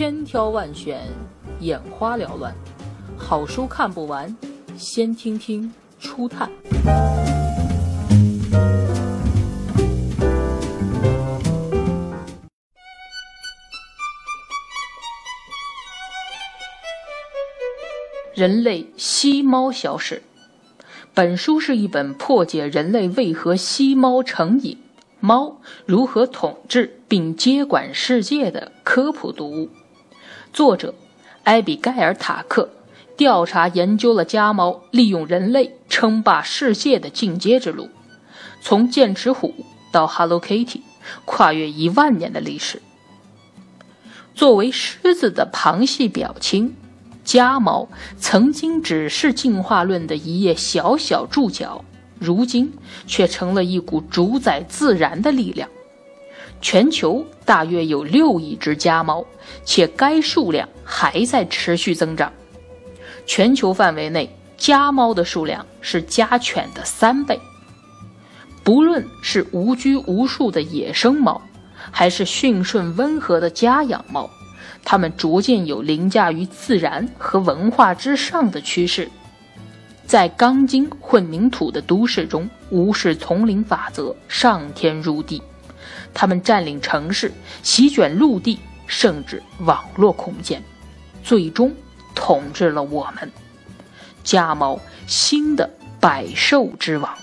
千挑万选，眼花缭乱，好书看不完，先听听初探。人类吸猫小史，本书是一本破解人类为何吸猫成瘾、猫如何统治并接管世界的科普读物。作者埃比盖尔·塔克调查研究了家猫利用人类称霸世界的进阶之路，从剑齿虎到 Hello Kitty，跨越一万年的历史。作为狮子的旁系表亲。家猫曾经只是进化论的一页小小注脚，如今却成了一股主宰自然的力量。全球大约有六亿只家猫，且该数量还在持续增长。全球范围内，家猫的数量是家犬的三倍。不论是无拘无束的野生猫，还是驯顺温和的家养猫。它们逐渐有凌驾于自然和文化之上的趋势，在钢筋混凝土的都市中无视丛林法则，上天入地。它们占领城市，席卷陆地，甚至网络空间，最终统治了我们。家猫，新的百兽之王。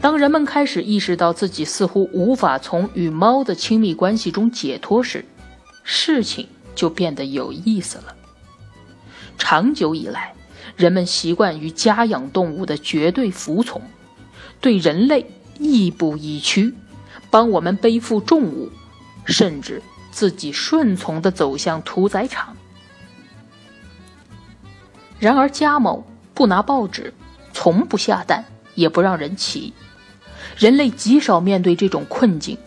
当人们开始意识到自己似乎无法从与猫的亲密关系中解脱时，事情就变得有意思了。长久以来，人们习惯于家养动物的绝对服从，对人类亦步亦趋，帮我们背负重物，甚至自己顺从地走向屠宰场。然而，家某不拿报纸，从不下蛋，也不让人骑。人类极少面对这种困境，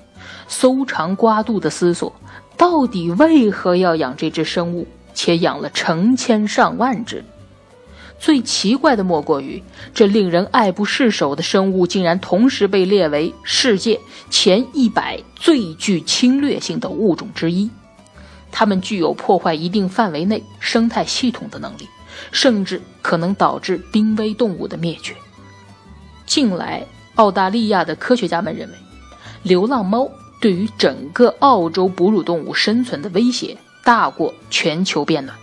搜肠刮肚的思索，到底为何要养这只生物，且养了成千上万只？最奇怪的莫过于，这令人爱不释手的生物，竟然同时被列为世界前一百最具侵略性的物种之一。它们具有破坏一定范围内生态系统的能力，甚至可能导致濒危动物的灭绝。近来。澳大利亚的科学家们认为，流浪猫对于整个澳洲哺乳动物生存的威胁大过全球变暖。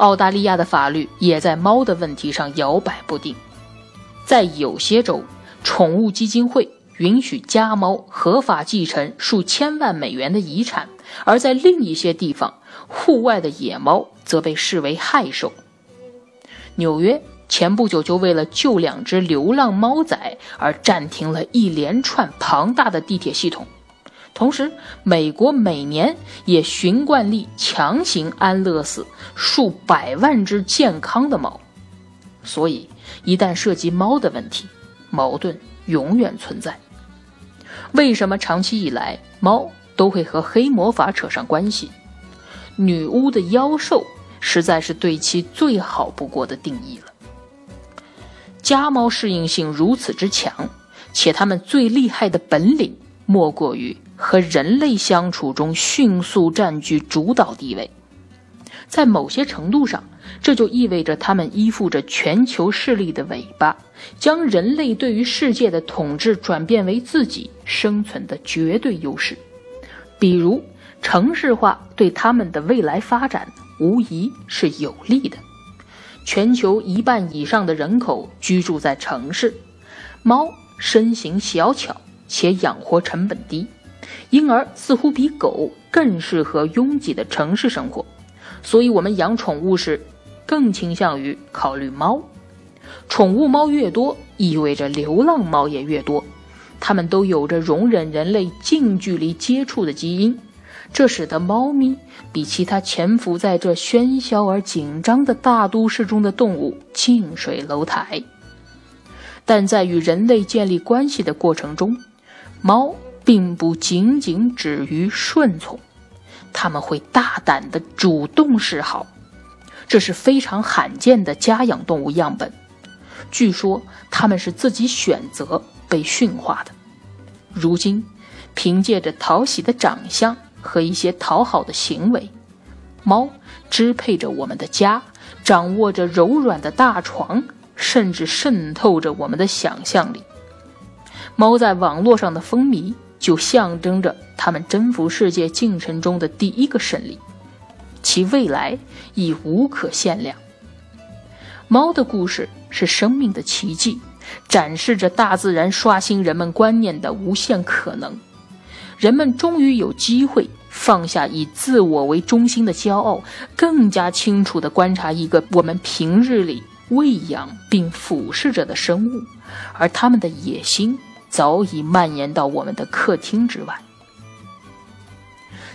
澳大利亚的法律也在猫的问题上摇摆不定。在有些州，宠物基金会允许家猫合法继承数千万美元的遗产；而在另一些地方，户外的野猫则被视为害兽。纽约。前不久就为了救两只流浪猫仔而暂停了一连串庞大的地铁系统，同时，美国每年也循惯例强行安乐死数百万只健康的猫。所以，一旦涉及猫的问题，矛盾永远存在。为什么长期以来猫都会和黑魔法扯上关系？女巫的妖兽实在是对其最好不过的定义了。家猫适应性如此之强，且它们最厉害的本领莫过于和人类相处中迅速占据主导地位。在某些程度上，这就意味着它们依附着全球势力的尾巴，将人类对于世界的统治转变为自己生存的绝对优势。比如，城市化对它们的未来发展无疑是有利的。全球一半以上的人口居住在城市，猫身形小巧且养活成本低，因而似乎比狗更适合拥挤的城市生活。所以，我们养宠物时更倾向于考虑猫。宠物猫越多，意味着流浪猫也越多，它们都有着容忍人类近距离接触的基因。这使得猫咪比其他潜伏在这喧嚣而紧张的大都市中的动物近水楼台。但在与人类建立关系的过程中，猫并不仅仅止于顺从，它们会大胆地主动示好。这是非常罕见的家养动物样本。据说它们是自己选择被驯化的。如今，凭借着讨喜的长相。和一些讨好的行为。猫支配着我们的家，掌握着柔软的大床，甚至渗透着我们的想象力。猫在网络上的风靡，就象征着他们征服世界进程中的第一个胜利，其未来已无可限量。猫的故事是生命的奇迹，展示着大自然刷新人们观念的无限可能。人们终于有机会放下以自我为中心的骄傲，更加清楚地观察一个我们平日里喂养并俯视着的生物，而他们的野心早已蔓延到我们的客厅之外。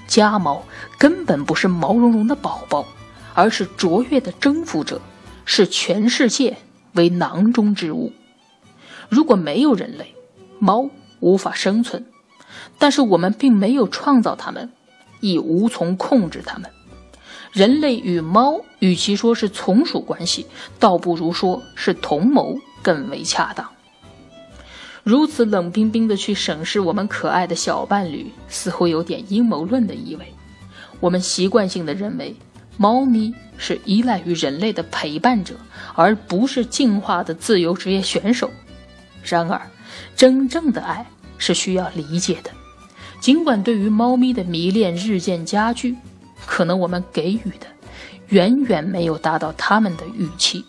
家猫根本不是毛茸茸的宝宝，而是卓越的征服者。视全世界为囊中之物。如果没有人类，猫无法生存。但是我们并没有创造它们，亦无从控制它们。人类与猫，与其说是从属关系，倒不如说是同谋更为恰当。如此冷冰冰的去审视我们可爱的小伴侣，似乎有点阴谋论的意味。我们习惯性的认为。猫咪是依赖于人类的陪伴者，而不是进化的自由职业选手。然而，真正的爱是需要理解的。尽管对于猫咪的迷恋日渐加剧，可能我们给予的远远没有达到他们的预期。